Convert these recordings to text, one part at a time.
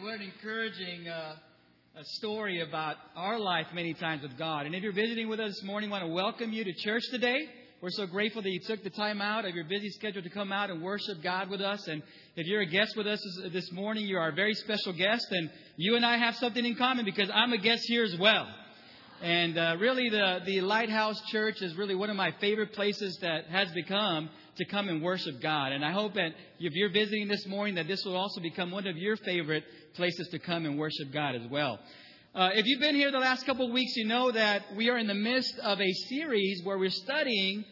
what an encouraging uh, a story about our life many times with God. And if you're visiting with us this morning, I want to welcome you to church today. We're so grateful that you took the time out of your busy schedule to come out and worship God with us. And if you're a guest with us this morning, you are a very special guest. And you and I have something in common because I'm a guest here as well. And uh, really, the, the Lighthouse Church is really one of my favorite places that has become to come and worship God. And I hope that if you're visiting this morning, that this will also become one of your favorite places to come and worship God as well. Uh, if you've been here the last couple of weeks, you know that we are in the midst of a series where we're studying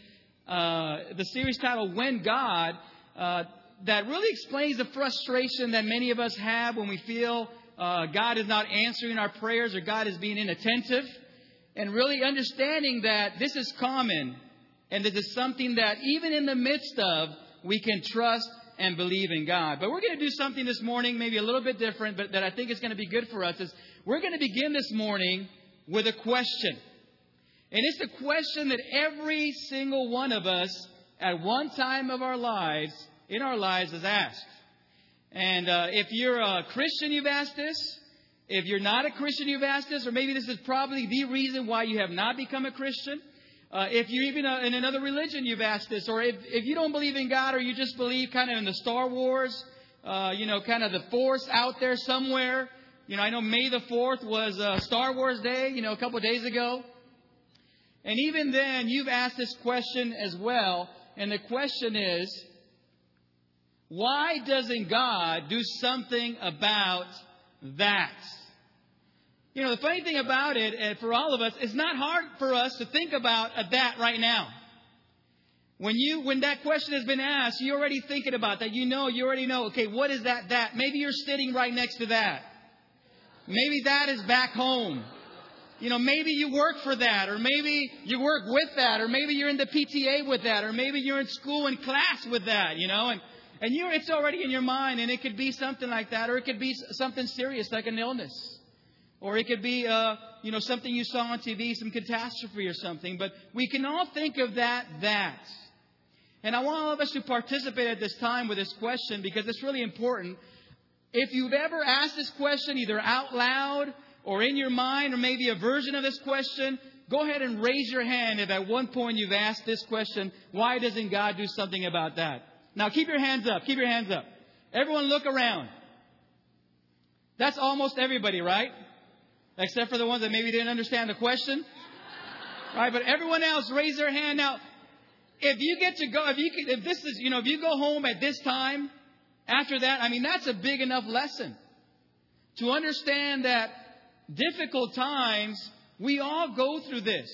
uh, the series titled When God, uh, that really explains the frustration that many of us have when we feel uh, God is not answering our prayers or God is being inattentive. And really understanding that this is common and this is something that even in the midst of, we can trust and believe in God. But we're going to do something this morning, maybe a little bit different, but that I think is going to be good for us. Is we're going to begin this morning with a question. And it's a question that every single one of us at one time of our lives, in our lives, has asked. And uh, if you're a Christian, you've asked this. If you're not a Christian, you've asked this. Or maybe this is probably the reason why you have not become a Christian. Uh, if you're even a, in another religion, you've asked this. Or if, if you don't believe in God or you just believe kind of in the Star Wars, uh, you know, kind of the force out there somewhere. You know, I know May the 4th was uh, Star Wars Day, you know, a couple of days ago. And even then, you've asked this question as well. And the question is, why doesn't God do something about that? You know, the funny thing about it, and for all of us, it's not hard for us to think about a that right now. When you, when that question has been asked, you're already thinking about that. You know, you already know, okay, what is that that? Maybe you're sitting right next to that. Maybe that is back home. You know, maybe you work for that, or maybe you work with that, or maybe you're in the PTA with that, or maybe you're in school in class with that, you know, and, and you it's already in your mind, and it could be something like that, or it could be something serious like an illness. Or it could be, uh, you know, something you saw on TV, some catastrophe or something. But we can all think of that, that. And I want all of us to participate at this time with this question because it's really important. If you've ever asked this question either out loud or in your mind or maybe a version of this question, go ahead and raise your hand if at one point you've asked this question, why doesn't God do something about that? Now keep your hands up. Keep your hands up. Everyone look around. That's almost everybody, right? Except for the ones that maybe didn't understand the question. Right? But everyone else raise their hand now. If you get to go, if you can, if this is, you know, if you go home at this time, after that, I mean, that's a big enough lesson to understand that difficult times, we all go through this.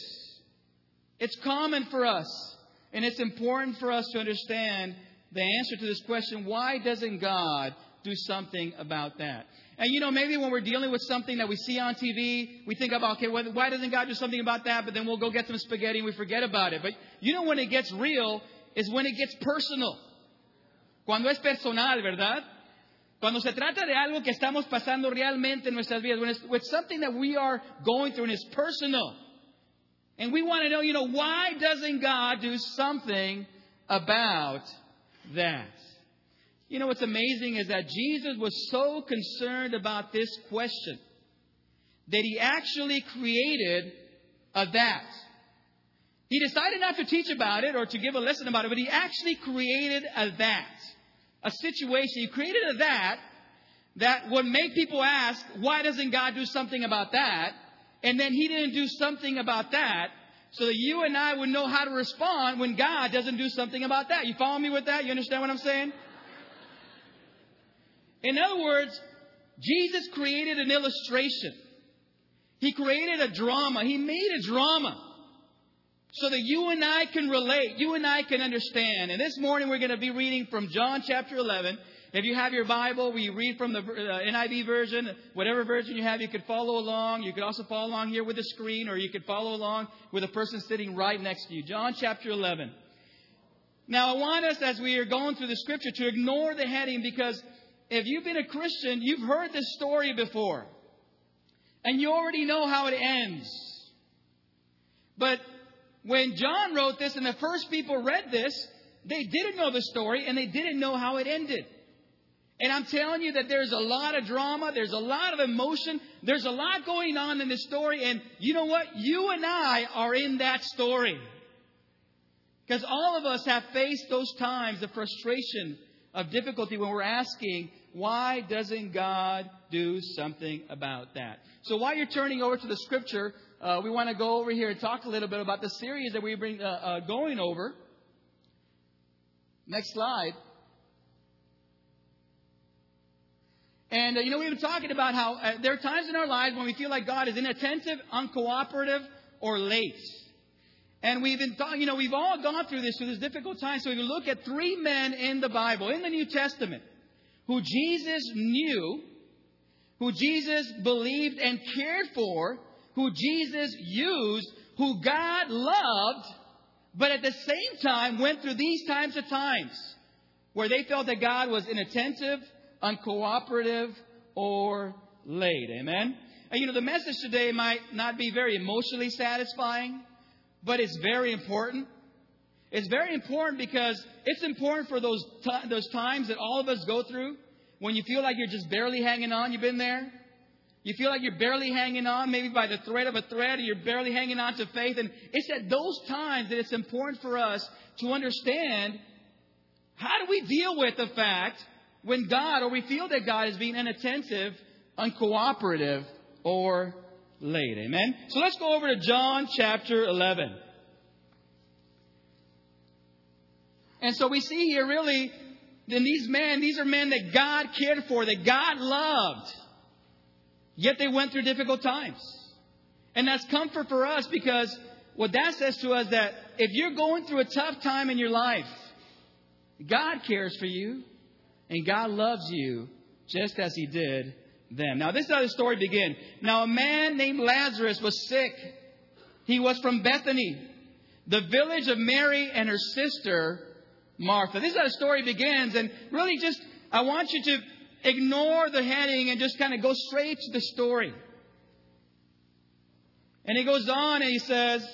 It's common for us, and it's important for us to understand the answer to this question why doesn't God do something about that? And you know, maybe when we're dealing with something that we see on TV, we think about, okay, why doesn't God do something about that? But then we'll go get some spaghetti and we forget about it. But you know when it gets real is when it gets personal. Cuando es personal, ¿verdad? Cuando se trata de algo que estamos pasando realmente en nuestras vidas, when it's, when it's something that we are going through and it's personal. And we want to know, you know, why doesn't God do something about that? You know what's amazing is that Jesus was so concerned about this question that he actually created a that. He decided not to teach about it or to give a lesson about it, but he actually created a that. A situation. He created a that that would make people ask, why doesn't God do something about that? And then he didn't do something about that so that you and I would know how to respond when God doesn't do something about that. You follow me with that? You understand what I'm saying? In other words, Jesus created an illustration. He created a drama. He made a drama so that you and I can relate, you and I can understand. And this morning we're going to be reading from John chapter 11. If you have your Bible, we read from the uh, NIV version. Whatever version you have, you could follow along. You could also follow along here with the screen, or you could follow along with a person sitting right next to you. John chapter 11. Now, I want us, as we are going through the scripture, to ignore the heading because if you've been a Christian, you've heard this story before. And you already know how it ends. But when John wrote this and the first people read this, they didn't know the story and they didn't know how it ended. And I'm telling you that there's a lot of drama, there's a lot of emotion, there's a lot going on in this story, and you know what? You and I are in that story. Because all of us have faced those times of frustration, of difficulty when we're asking, why doesn't God do something about that? So while you're turning over to the scripture, uh, we want to go over here and talk a little bit about the series that we've been uh, uh, going over. Next slide. And, uh, you know, we've been talking about how uh, there are times in our lives when we feel like God is inattentive, uncooperative, or late. And we've been you know, we've all gone through this, through this difficult time. So we look at three men in the Bible, in the New Testament, who Jesus knew, who Jesus believed and cared for, who Jesus used, who God loved, but at the same time went through these times of times where they felt that God was inattentive, uncooperative, or late. Amen? And you know, the message today might not be very emotionally satisfying, but it's very important. It's very important because it's important for those, t- those times that all of us go through when you feel like you're just barely hanging on. You've been there. You feel like you're barely hanging on, maybe by the thread of a thread, or you're barely hanging on to faith. And it's at those times that it's important for us to understand how do we deal with the fact when God, or we feel that God is being inattentive, uncooperative, or late. Amen? So let's go over to John chapter 11. And so we see here really, in these men, these are men that God cared for, that God loved. Yet they went through difficult times. And that's comfort for us because what that says to us that if you're going through a tough time in your life, God cares for you and God loves you just as he did them. Now this is how the story begins. Now a man named Lazarus was sick. He was from Bethany, the village of Mary and her sister Martha. This is how the story begins and really just I want you to ignore the heading and just kind of go straight to the story. And he goes on and he says,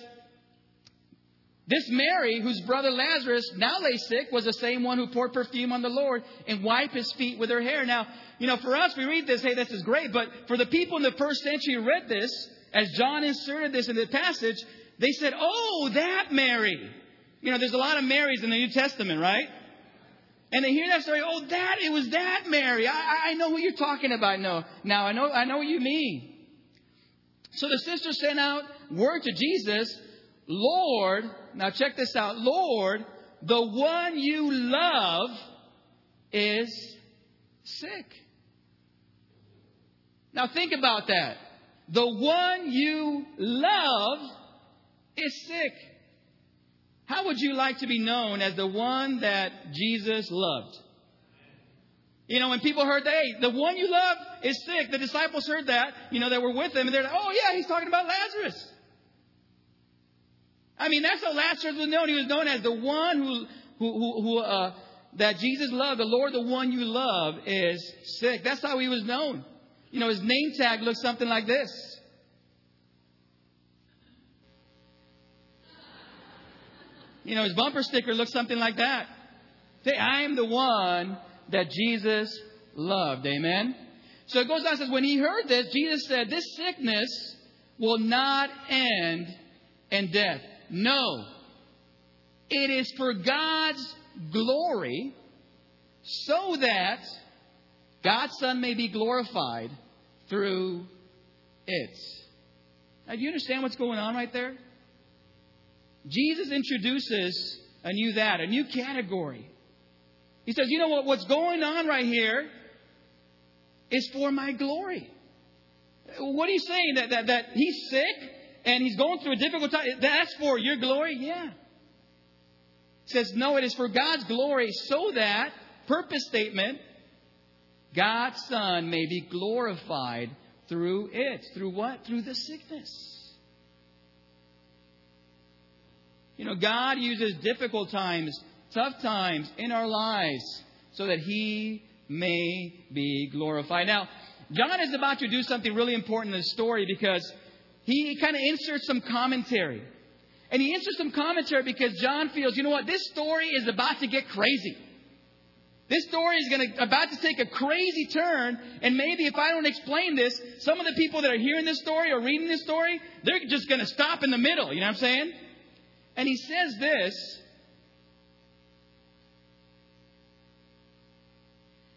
This Mary, whose brother Lazarus now lay sick, was the same one who poured perfume on the Lord and wiped his feet with her hair. Now, you know, for us, we read this, hey, this is great. But for the people in the first century who read this, as John inserted this in the passage, they said, Oh, that Mary. You know, there's a lot of Marys in the New Testament, right? And they hear that story, oh, that, it was that Mary. I, I know who you're talking about No, now. I know, I know what you mean. So the sister sent out word to Jesus, Lord, now check this out, Lord, the one you love is sick. Now think about that. The one you love is sick. How would you like to be known as the one that Jesus loved? You know, when people heard that, hey, the one you love is sick, the disciples heard that, you know, that were with them, and they're like, oh, yeah, he's talking about Lazarus. I mean, that's how Lazarus was known. He was known as the one who, who, who, who uh, that Jesus loved. The Lord, the one you love, is sick. That's how he was known. You know, his name tag looks something like this. You know, his bumper sticker looks something like that. Say, I am the one that Jesus loved. Amen? So it goes on and says, when he heard this, Jesus said, This sickness will not end in death. No. It is for God's glory so that God's Son may be glorified through it. Now, do you understand what's going on right there? Jesus introduces a new that, a new category. He says, you know what, what's going on right here is for my glory. What are you saying? That, that, that he's sick and he's going through a difficult time? That's for your glory? Yeah. He says, no, it is for God's glory so that, purpose statement, God's Son may be glorified through it. Through what? Through the sickness. You know, God uses difficult times, tough times in our lives so that He may be glorified. Now, John is about to do something really important in the story because he kind of inserts some commentary. And he inserts some commentary because John feels, you know what, this story is about to get crazy. This story is going to, about to take a crazy turn, and maybe if I don't explain this, some of the people that are hearing this story or reading this story, they're just going to stop in the middle. You know what I'm saying? And he says this.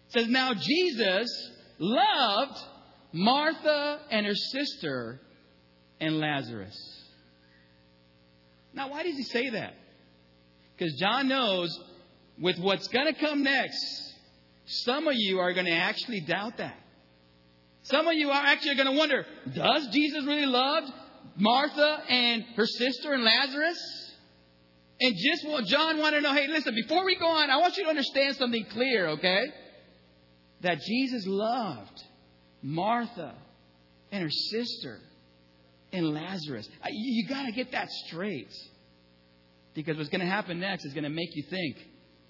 says, Now Jesus loved Martha and her sister and Lazarus. Now, why does he say that? Because John knows with what's going to come next, some of you are going to actually doubt that. Some of you are actually going to wonder, does Jesus really love Martha and her sister and Lazarus? And just what John wanted to know, hey, listen, before we go on, I want you to understand something clear, okay? That Jesus loved Martha and her sister and Lazarus. You, got to get that straight. Because what's going to happen next is going to make you think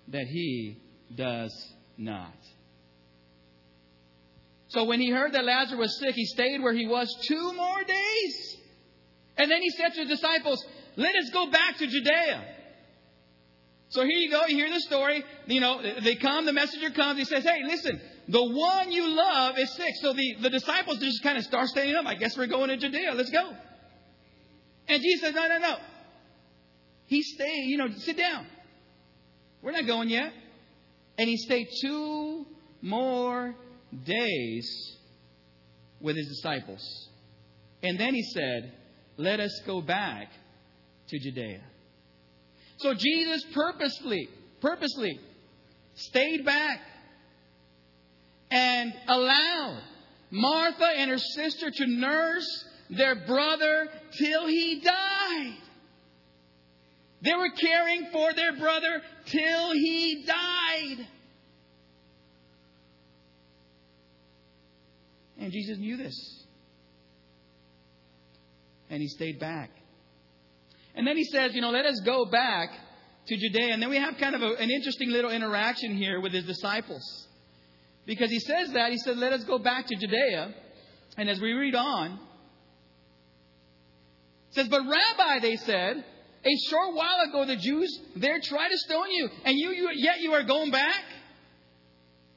that he does not. So when he heard that Lazarus was sick, he stayed where he was two more days. And then he said to the disciples, Let us go back to Judea. So here you go, you hear the story. You know, they come, the messenger comes, he says, Hey, listen, the one you love is sick. So the, the disciples just kind of start standing up. I guess we're going to Judea. Let's go. And Jesus says, No, no, no. He stayed, you know, sit down. We're not going yet. And he stayed two more days with his disciples. And then he said, Let us go back to Judea. So Jesus purposely, purposely stayed back and allowed Martha and her sister to nurse their brother till he died. They were caring for their brother till he died. And Jesus knew this. And he stayed back. And then he says, you know, let us go back to Judea. And then we have kind of a, an interesting little interaction here with his disciples. Because he says that, he said, let us go back to Judea. And as we read on, says, But Rabbi, they said, a short while ago, the Jews there tried to stone you, and you, you yet you are going back.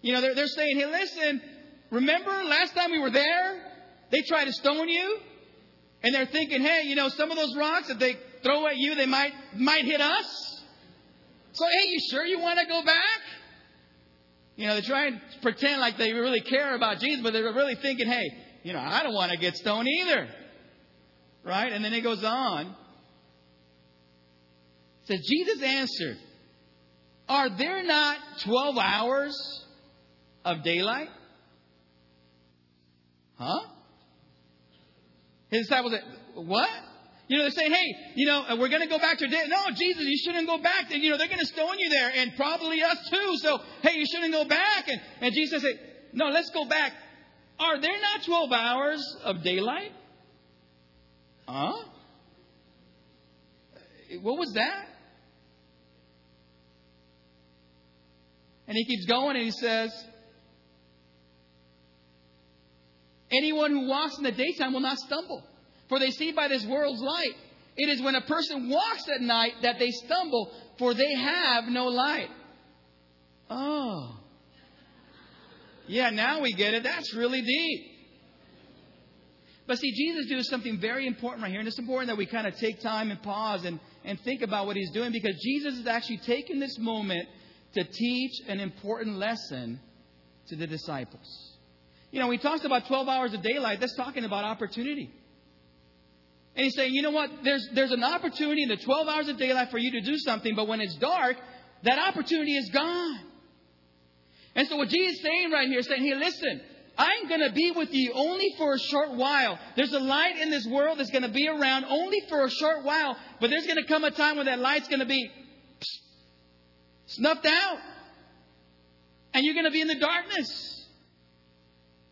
You know, they're, they're saying, hey, listen, remember last time we were there? They tried to stone you. And they're thinking, hey, you know, some of those rocks, that they throw at you, they might, might hit us. So, hey, you sure you want to go back? You know, they're trying to pretend like they really care about Jesus, but they're really thinking, hey, you know, I don't want to get stoned either. Right? And then it goes on says, Jesus answered, Are there not 12 hours of daylight? Huh? His disciples said, What? You know, they're saying, hey, you know, uh, we're going to go back to day. No, Jesus, you shouldn't go back. You know, they're going to stone you there and probably us too. So, hey, you shouldn't go back. And, and Jesus said, no, let's go back. Are there not 12 hours of daylight? Huh? Uh, what was that? And he keeps going and he says, Anyone who walks in the daytime will not stumble, for they see by this world's light. It is when a person walks at night that they stumble, for they have no light. Oh. Yeah, now we get it. That's really deep. But see, Jesus does something very important right here, and it's important that we kind of take time and pause and, and think about what he's doing because Jesus is actually taking this moment to teach an important lesson to the disciples. You know, he talks about 12 hours of daylight, that's talking about opportunity. And he's saying, you know what? There's, there's an opportunity in the 12 hours of daylight for you to do something, but when it's dark, that opportunity is gone. And so what Jesus is saying right here is saying, hey, listen, I'm going to be with you only for a short while. There's a light in this world that's going to be around only for a short while, but there's going to come a time when that light's going to be snuffed out. And you're going to be in the darkness.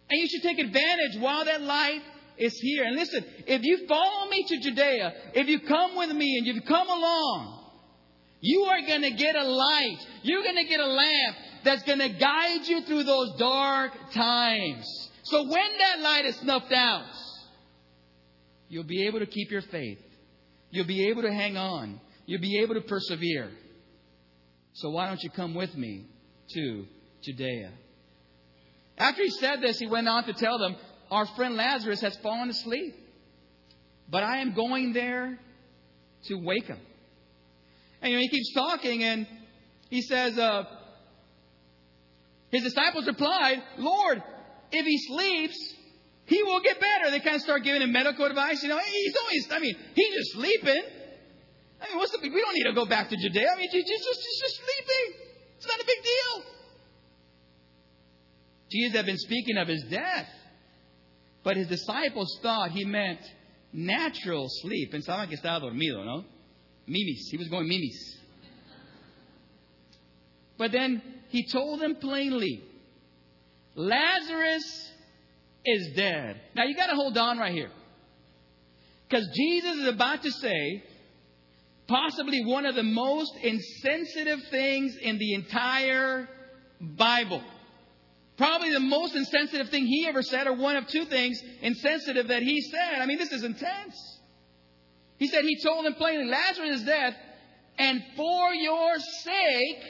And you should take advantage while that light is here. And listen, if you follow me to Judea, if you come with me and you come along, you are going to get a light. You're going to get a lamp that's going to guide you through those dark times. So when that light is snuffed out, you'll be able to keep your faith. You'll be able to hang on. You'll be able to persevere. So why don't you come with me to Judea. After he said this, he went on to tell them, Our friend Lazarus has fallen asleep, but I am going there to wake him. And you know, he keeps talking, and he says, uh, His disciples replied, Lord, if he sleeps, he will get better. They kind of start giving him medical advice. You know, hey, he's always, I mean, he's just sleeping. I mean, what's the big, we don't need to go back to Judea. I mean, he's just, he's just sleeping. It's not a big deal. Jesus had been speaking of his death, but his disciples thought he meant natural sleep. Pensaban que estaba dormido, ¿no? Mimis. He was going mimis. But then he told them plainly, Lazarus is dead. Now you got to hold on right here. Because Jesus is about to say possibly one of the most insensitive things in the entire Bible. Probably the most insensitive thing he ever said, or one of two things insensitive that he said. I mean, this is intense. He said, He told them plainly, Lazarus is dead, and for your sake,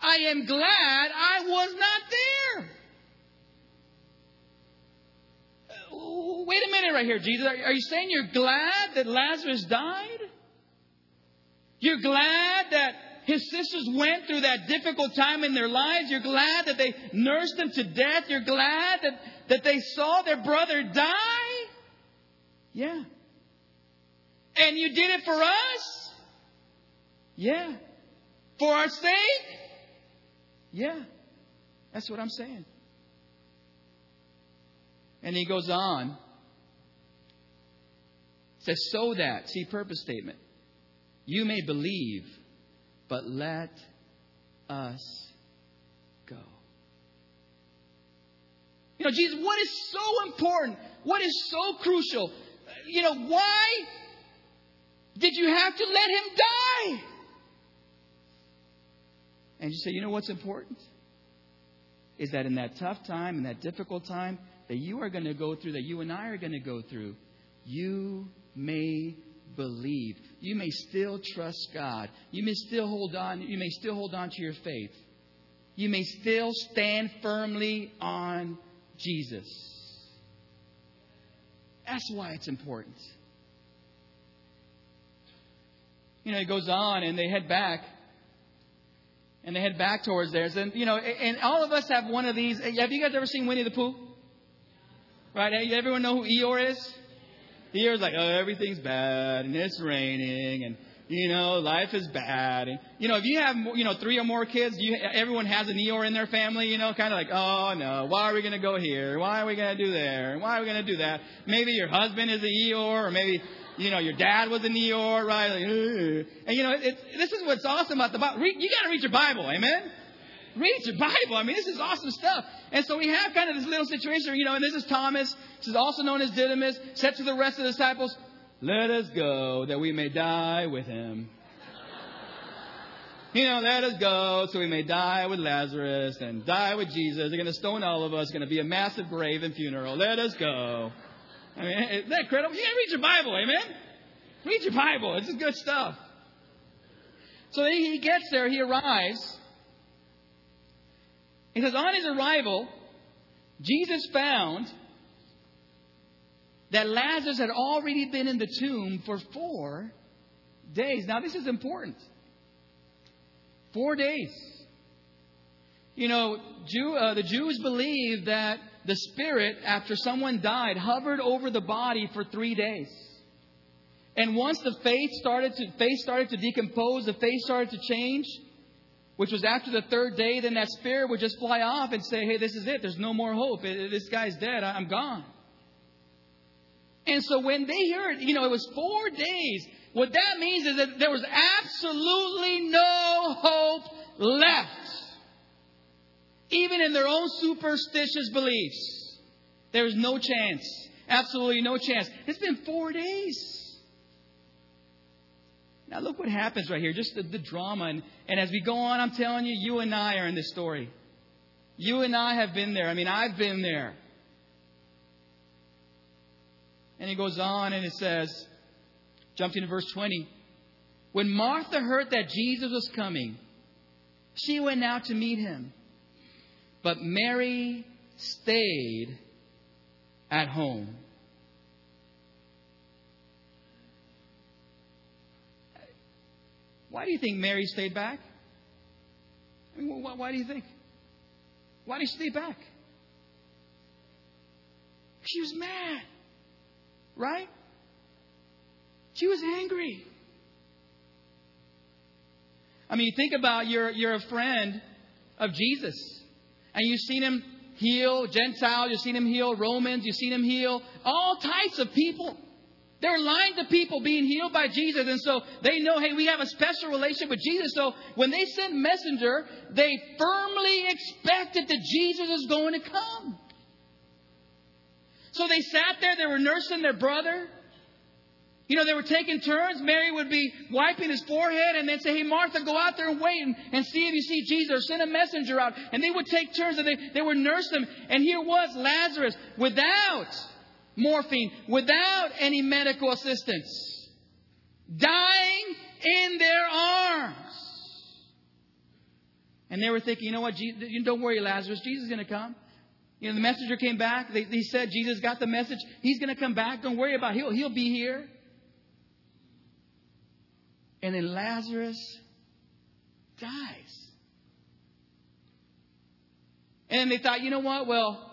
I am glad I was not there. Uh, wait a minute right here, Jesus. Are, you saying you're glad that Lazarus died? You're glad that his sisters went through that difficult time in their lives. You're glad that they nursed him to death. You're glad that, that they saw their brother die? Yeah. And you did it for us? Yeah. For our sake? Yeah. That's what I'm saying. And he goes on says, so that, see purpose statement, you may believe, but let us go. You know, Jesus, what is so important? What is so crucial? You know, why did you have to let him die? And you say, you know what's important? Is that in that tough time, in that difficult time that you are going to go through, that you and I are going to go through, you may believe. You may still trust God. You may still hold on. You may still hold on to your faith. You may still stand firmly on Jesus. That's why it's important. You know, it goes on and they head back. And they head back towards theirs. And, you know, and all of us have one of these. Have you guys ever seen Winnie the Pooh? Right? Everyone know who Eeyore is? Here's like, oh, everything's bad and it's raining and you know, life is bad. And, you know, if you have, you know, three or more kids, you, everyone has an Eeyore in their family, you know, kind of like, oh no, why are we going to go here? Why are we going to do there? Why are we going to do that? Maybe your husband is an Eeyore or maybe, you know, your dad was an Eeyore, right? Like, and you know, it, this is what's awesome about the Bible. You got to read your Bible, amen? Read your Bible. I mean, this is awesome stuff. And so we have kind of this little situation, you know, and this is Thomas, this is also known as Didymus, said to the rest of the disciples, Let us go that we may die with him. You know, let us go so we may die with Lazarus and die with Jesus. They're going to stone all of us. It's going to be a massive grave and funeral. Let us go. I mean, is that credible? Yeah, read your Bible, amen? Read your Bible. This is good stuff. So he gets there, he arrives, he says, on his arrival, Jesus found that Lazarus had already been in the tomb for four days. Now, this is important. Four days. You know, Jew, uh, the Jews believed that the spirit, after someone died, hovered over the body for three days. And once the face started to faith started to decompose, the face started to change, which was after the third day, then that spirit would just fly off and say, Hey, this is it. There's no more hope. This guy's dead. I'm gone. And so when they heard, you know, it was four days, what that means is that there was absolutely no hope left. Even in their own superstitious beliefs, there was no chance. Absolutely no chance. It's been four days. Now, look what happens right here, just the, the drama. And, and as we go on, I'm telling you, you and I are in this story. You and I have been there. I mean, I've been there. And he goes on and it says, jumping to verse 20. When Martha heard that Jesus was coming, She went out to meet him. But Mary stayed at home. Why do you think Mary stayed back? I mean, why, why do you think? Why did she stay back? She was mad. Right? She was angry. I mean, think about you're, you're a friend of Jesus, and you've seen him heal Gentiles, you've seen him heal Romans, you've seen him heal all types of people. There are lines to people being healed by Jesus, and so they know, hey, we have a special relationship with Jesus. So when they sent messenger, they firmly expected that Jesus is going to come. So they sat there, they were nursing their brother. You know, they were taking turns. Mary would be wiping his forehead and they'd say, Hey, Martha, go out there and wait and, and see if you see Jesus or send a messenger out. And they would take turns and they, they would nurse them. And here was Lazarus without morphine, without any medical assistance, dying in their arms. And they were thinking, you know what? Jesus, don't worry, Lazarus. Jesus is going to come. You know, the messenger came back. They, they said, Jesus got the message. He's going to come back. Don't worry about it. He'll, he'll be here. And then Lazarus dies. And they thought, you know what? Well,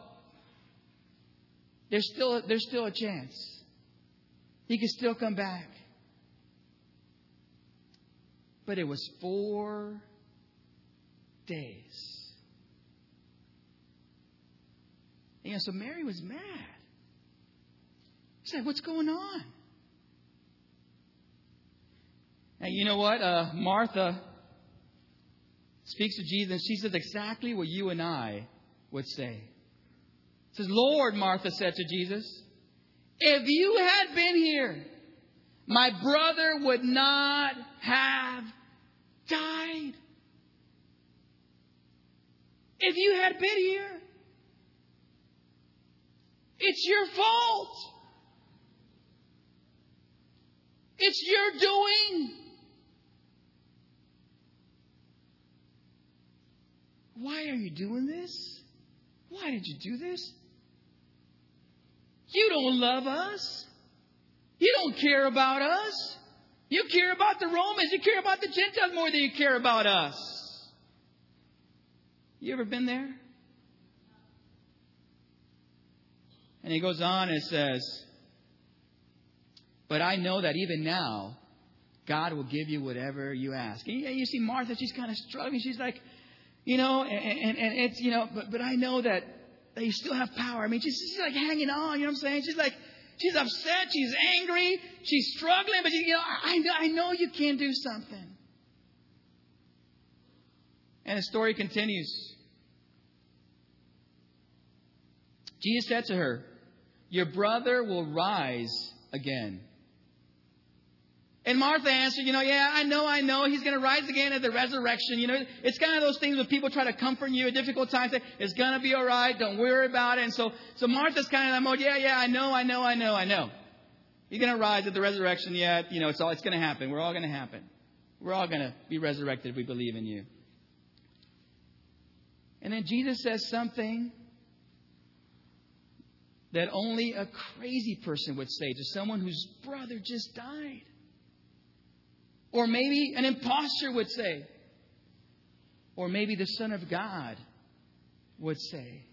there's still, there's still a chance. He could still come back. But it was four days. You know, so Mary was mad. She said, What's going on? And you know what? Uh, Martha speaks to Jesus, and she says exactly what you and I would say. Says, Lord, Martha said to Jesus, if you had been here, my brother would not have died. If you had been here, it's your fault. It's your doing. Why are you doing this? Why did you do this? You don't love us. You don't care about us. You care about the Romans. You care about the Gentiles more than you care about us. You ever been there? And he goes on and says, But I know that even now, God will give you whatever you ask. And you see Martha, she's kind of struggling. She's like, you know, and, and, and it's, you know, but, but I know that, that you still have power. I mean, she's, she's like hanging on, you know what I'm saying? She's like, she's upset, she's angry, she's struggling, but, she, you know, I, I know you can do something. And the story continues. Jesus said to her, your brother will rise again. And Martha answered, you know, yeah, I know, I know. He's going to rise again at the resurrection. You know, it's kind of those things when people try to comfort you at difficult times. Say, it's going to be all right. Don't worry about it. And so, so Martha's kind of that mode. Yeah, yeah, I know, I know, I know, I know. He's going to rise at the resurrection yet. You know, it's all, it's going to happen. We're all going to happen. We're all going to be resurrected if we believe in you. And then Jesus says something that only a crazy person would say to someone whose brother just died. Or maybe an impostor would say. Or maybe the Son of God would say.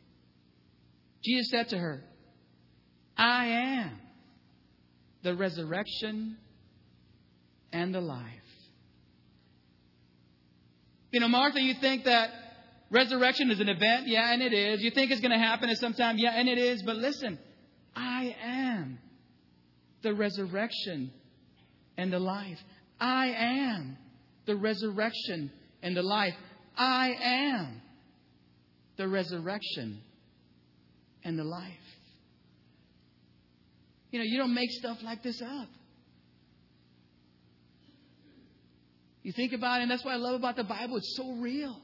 Jesus said to her, I am the resurrection and the life. You know, Martha, you think that Resurrection is an event, yeah, and it is. You think it's going to happen at some time, yeah, and it is. But listen, I am the resurrection and the life. I am the resurrection and the life. I am the resurrection and the life. You know, you don't make stuff like this up. You think about it, and that's what I love about the Bible. It's so real.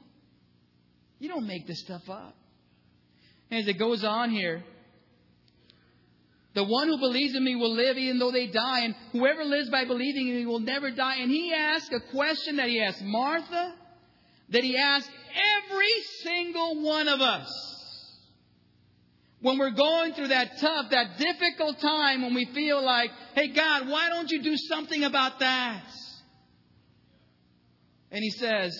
You don't make this stuff up. And as it goes on here, the one who believes in me will live even though they die, and whoever lives by believing in me will never die. And he asked a question that he asked Martha, that He asked every single one of us when we're going through that tough, that difficult time when we feel like, hey, God, why don't you do something about that? And He says,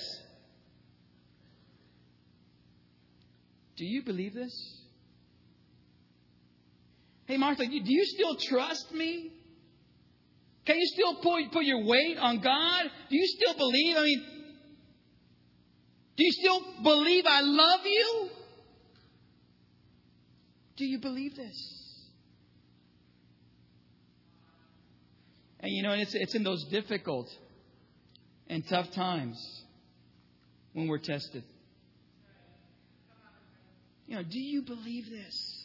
Do you believe this? Hey, Martha, do you still trust me? Can you still put, put your weight on God? Do you still believe? I mean, do you still believe I love you? Do you believe this? And you know, it's, it's in those difficult and tough times when we're tested. You know, do you believe this?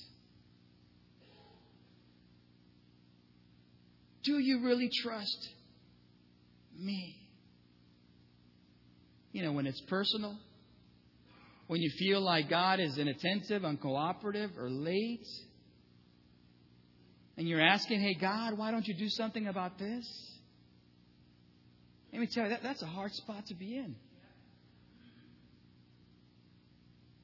Do you really trust me? You know, when it's personal, when you feel like God is inattentive, uncooperative, or late, and you're asking, hey, God, why don't you do something about this? Let me tell you, that, that's a hard spot to be in.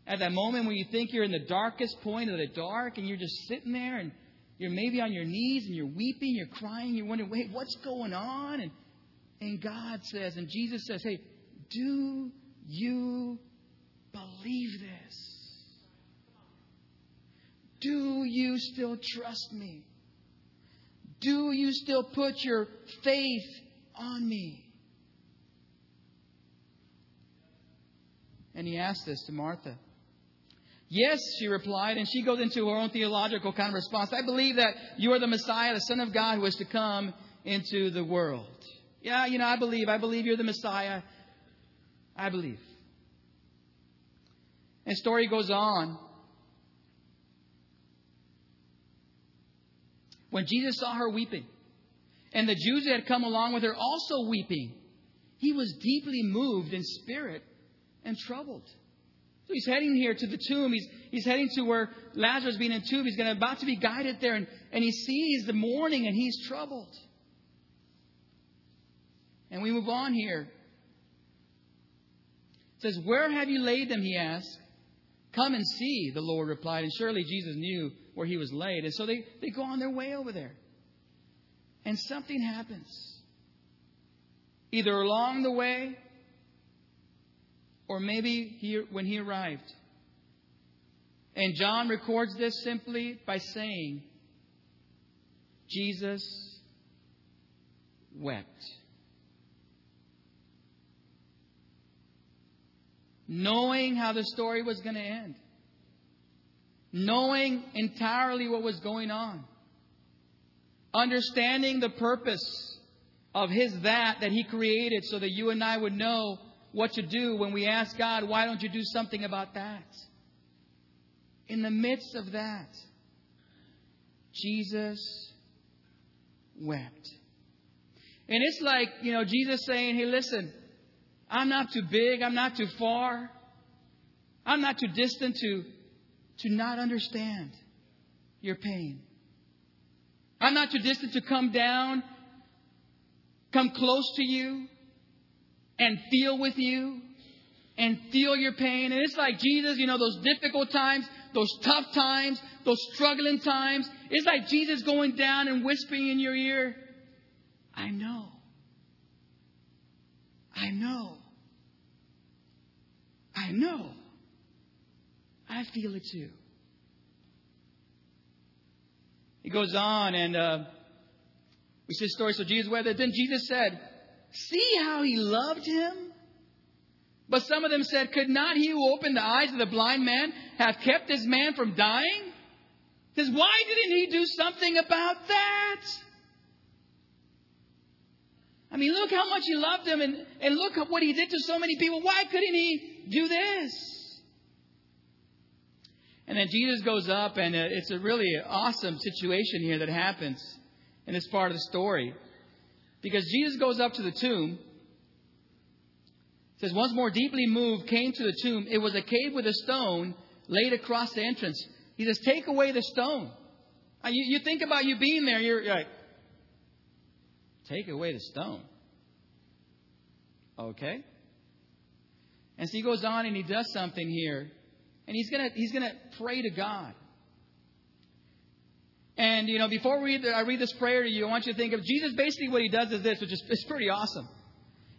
At that moment when you think you're in the darkest point of the dark and you're just sitting there and you're maybe on your knees and you're weeping, you're crying, you're wondering, wait, what's going on? And, and God says, and Jesus says, hey, do you believe this? Do you still trust me? Do you still put your faith on me? And he asked this to Martha. Yes, she replied, and she goes into her own theological kind of response. I believe that you are the Messiah, the Son of God, who is to come into the world. Yeah, you know, I believe. I believe you're the Messiah. I believe. And story goes on. When Jesus saw her weeping, and the Jews that had come along with her also weeping, he was deeply moved in spirit and troubled. So he's heading here to the tomb. He's, he's heading to where Lazarus being in tomb. He's going to, about to be guided there. And, and he sees the mourning and he's troubled. And we move on here. It says, Where have you laid them? He asked. Come and see, the Lord replied. And surely Jesus knew where he was laid. And so they, they go on their way over there. And something happens. Either along the way or maybe he, when he arrived. And John records this simply by saying, Jesus wept. Knowing how the story was going to end. Knowing entirely what was going on. Understanding the purpose of his that that he created so that you and I would know what to do when we ask God, why don't you do something about that? In the midst of that, Jesus wept. And it's like, you know, Jesus saying, hey, listen, I'm not too big, I'm not too far, I'm not too distant to, to not understand your pain. I'm not too distant to come down, come close to you, and feel with you and feel your pain. And it's like Jesus, you know, those difficult times, those tough times, those struggling times. It's like Jesus going down and whispering in your ear, I know. I know. I know. I feel it too. He goes on and uh, we see the story. So Jesus, whether then Jesus said, See how he loved him? But some of them said, Could not he who opened the eyes of the blind man have kept this man from dying? Because why didn't he do something about that? I mean, look how much he loved him and, and look at what he did to so many people. Why couldn't he do this? And then Jesus goes up, and uh, it's a really awesome situation here that happens in this part of the story. Because Jesus goes up to the tomb. Says, once more deeply moved, came to the tomb. It was a cave with a stone laid across the entrance. He says, take away the stone. Now, you, you think about you being there, you're, you're like, take away the stone. Okay. And so he goes on and he does something here. And he's going to he's gonna pray to God. And, you know, before we, I read this prayer to you, I want you to think of Jesus. Basically, what he does is this, which is it's pretty awesome.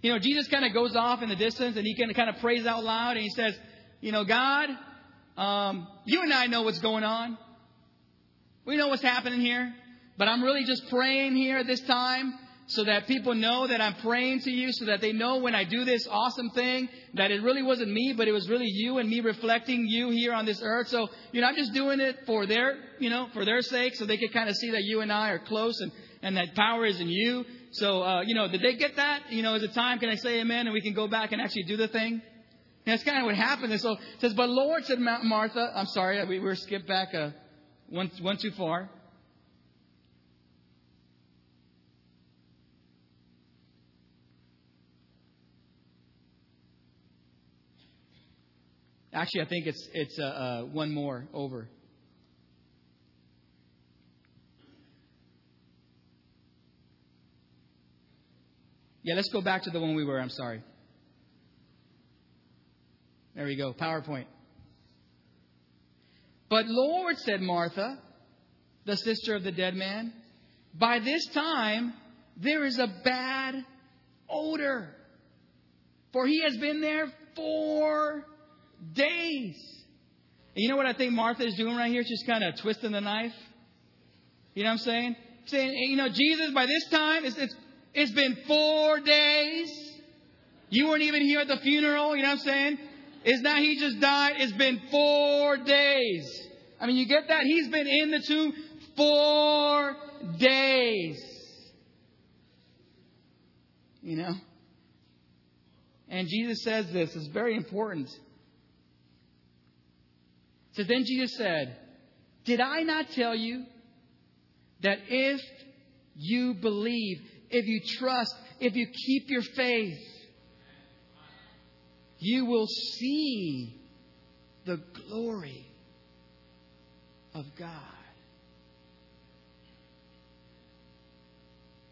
You know, Jesus kind of goes off in the distance and he of, kind of prays out loud and he says, You know, God, um, you and I know what's going on. We know what's happening here. But I'm really just praying here at this time so that people know that I'm praying to you, so that they know when I do this awesome thing that it really wasn't me, but it was really you and me reflecting you here on this earth. So, you know, I'm just doing it for their, you know, for their sake, so they could kind of see that you and I are close and, and that power is in you. So, uh, you know, did they get that? You know, is it time? Can I say amen? And we can go back and actually do the thing? And that's kind of what happened. And so it says, but Lord, said Martha, I'm sorry, we were skipped back uh, one, one too far. Actually, I think it's it's uh, uh, one more over. Yeah, let's go back to the one we were. I'm sorry. There we go. PowerPoint. But Lord, said Martha, the sister of the dead man, by this time there is a bad odor, for he has been there four days. And you know what I think Martha is doing right here? She's kind of twisting the knife. You know what I'm saying? Saying, you know, Jesus, by this time, it's, it's, it's been four days. You weren't even here at the funeral. You know what I'm saying? It's not he just died. It's been four days. I mean, you get that? He's been in the tomb four days. You know? And Jesus says this. It's very important. So then Jesus said, Did I not tell you that if you believe, if you trust, if you keep your faith, you will see the glory of God.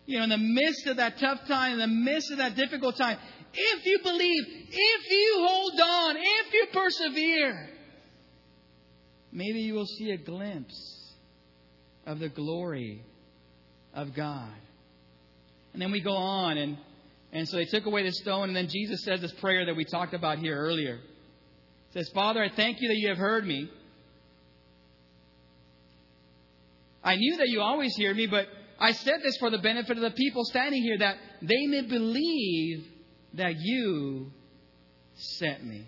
You know, in the midst of that tough time, in the midst of that difficult time, if you believe, if you hold on, if you persevere, maybe you will see a glimpse of the glory of God. And then we go on, and, and so they took away the stone, and then Jesus says this prayer that we talked about here earlier. Says, Father, I thank you that you have heard me. I knew that you always hear me, but I said this for the benefit of the people standing here, that they may believe that you sent me.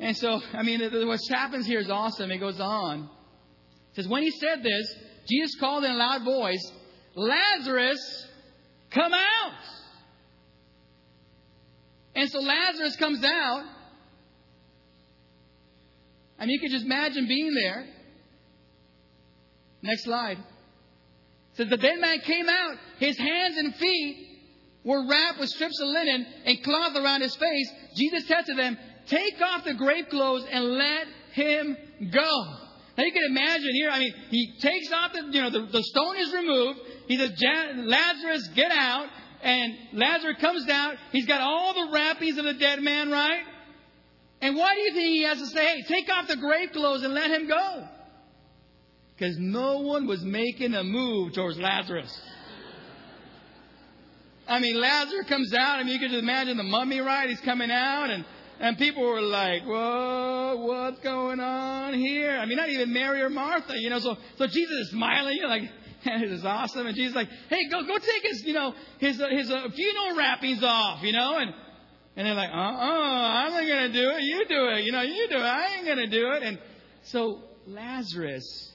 And so, I mean, what happens here is awesome. It goes on. It says, When he said this, Jesus called in a loud voice, Lazarus, come out. And so Lazarus comes out. I mean, you can just imagine being there. Next slide. It says, The dead man came out. His hands and feet were wrapped with strips of linen and cloth around his face. Jesus said to them, Take off the grave clothes and let him go. Now you can imagine here, I mean, he takes off the, you know, the, the stone is removed. He says, Lazarus, get out. And Lazarus comes down. He's got all the wrappings of the dead man, right? And why do you think he has to say, hey, take off the grave clothes and let him go? Because no one was making a move towards Lazarus. I mean, Lazarus comes out. I mean, you can just imagine the mummy, right? He's coming out and and people were like, whoa, what's going on here? I mean, not even Mary or Martha, you know. So, so Jesus is smiling, you know, like, this is awesome. And Jesus is like, hey, go, go take his, you know, his, uh, his uh, funeral wrappings off, you know. And, and they're like, uh-uh, I'm not going to do it. You do it. You know, you do it. I ain't going to do it. And so Lazarus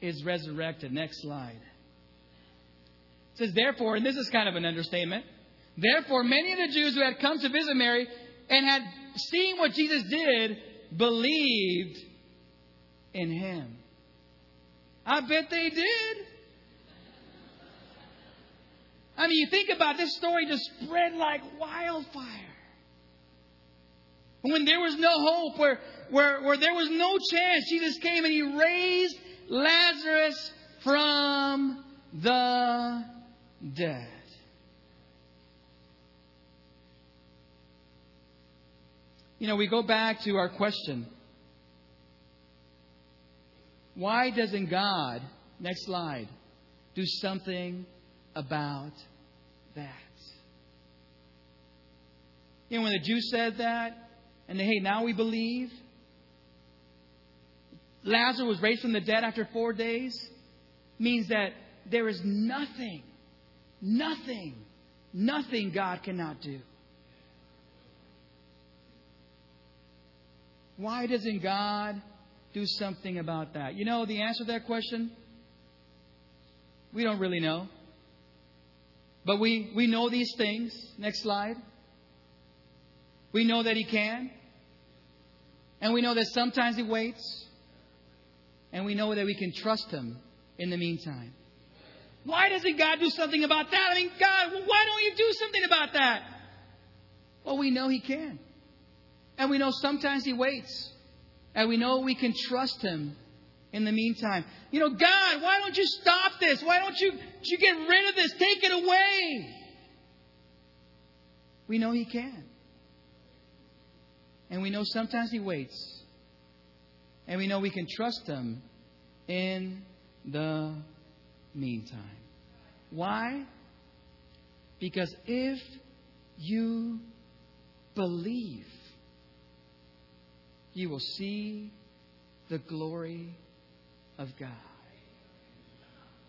is resurrected. Next slide. It says, therefore, and this is kind of an understatement, therefore, many of the Jews who had come to visit Mary and had seeing what Jesus did, believed in him. I bet they did. I mean, you think about this story just spread like wildfire. When there was no hope, where, where, where there was no chance, Jesus came and he raised Lazarus from the dead. You know, we go back to our question. Why doesn't God, next slide, do something about that? You know, when the Jews said that, and they, hey, now we believe, Lazarus was raised from the dead after four days, means that there is nothing, nothing, nothing God cannot do. Why doesn't God do something about that? You know the answer to that question? We don't really know. But we, we know these things. Next slide. We know that He can. And we know that sometimes He waits. And we know that we can trust Him in the meantime. Why doesn't God do something about that? I mean, God, why don't you do something about that? Well, we know He can. And we know sometimes He waits. And we know we can trust Him in the meantime. You know, God, why don't you stop this? Why don't you, you get rid of this? Take it away. We know He can. And we know sometimes He waits. And we know we can trust Him in the meantime. Why? Because if you believe, you will see the glory of God.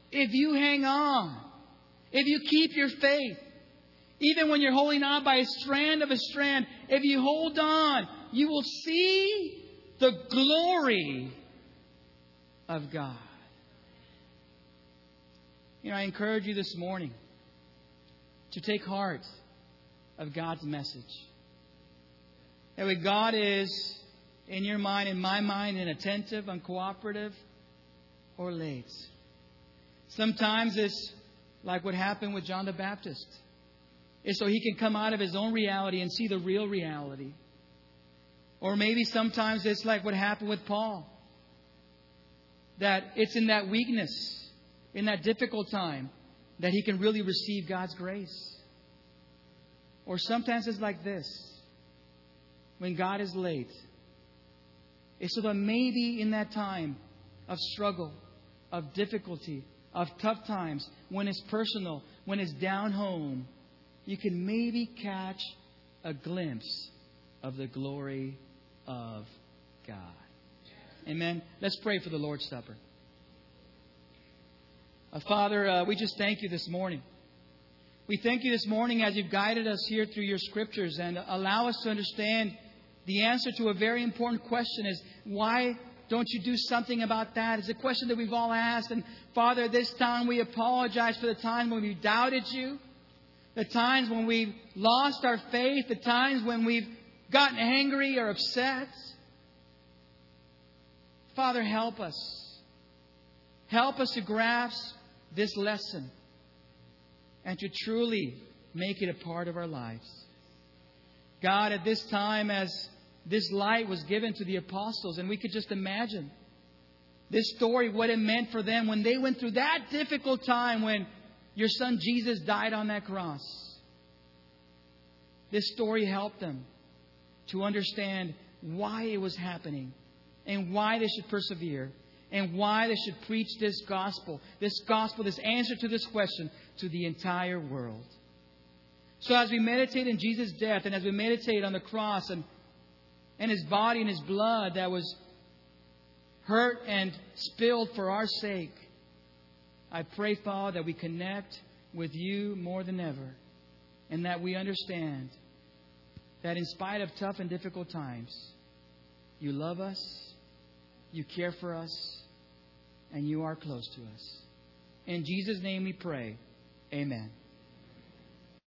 If you hang on, if you keep your faith, even when you're holding on by a strand of a strand, if you hold on, you will see the glory of God. You know, I encourage you this morning to take heart of God's message. That God is in your mind, in my mind, inattentive, uncooperative, or late. Sometimes it's like what happened with John the Baptist. It's so he can come out of his own reality and see the real reality. Or maybe sometimes it's like what happened with Paul. That it's in that weakness, in that difficult time, that he can really receive God's grace. Or sometimes it's like this when God is late is so that maybe in that time of struggle, of difficulty, of tough times, when it's personal, when it's down home, you can maybe catch a glimpse of the glory of God. Amen. Let's pray for the Lord's Supper. Uh, Father, uh, we just thank you this morning. We thank you this morning as you've guided us here through your scriptures and allow us to understand the answer to a very important question is why don't you do something about that? It's a question that we've all asked. And Father, this time we apologize for the time when we doubted you, the times when we've lost our faith, the times when we've gotten angry or upset. Father, help us. Help us to grasp this lesson and to truly make it a part of our lives. God, at this time, as this light was given to the apostles. And we could just imagine this story, what it meant for them when they went through that difficult time when your son Jesus died on that cross. This story helped them to understand why it was happening and why they should persevere and why they should preach this gospel, this gospel, this answer to this question to the entire world. So as we meditate in Jesus' death and as we meditate on the cross and and his body and his blood that was hurt and spilled for our sake. I pray, Father, that we connect with you more than ever and that we understand that in spite of tough and difficult times, you love us, you care for us, and you are close to us. In Jesus' name we pray. Amen.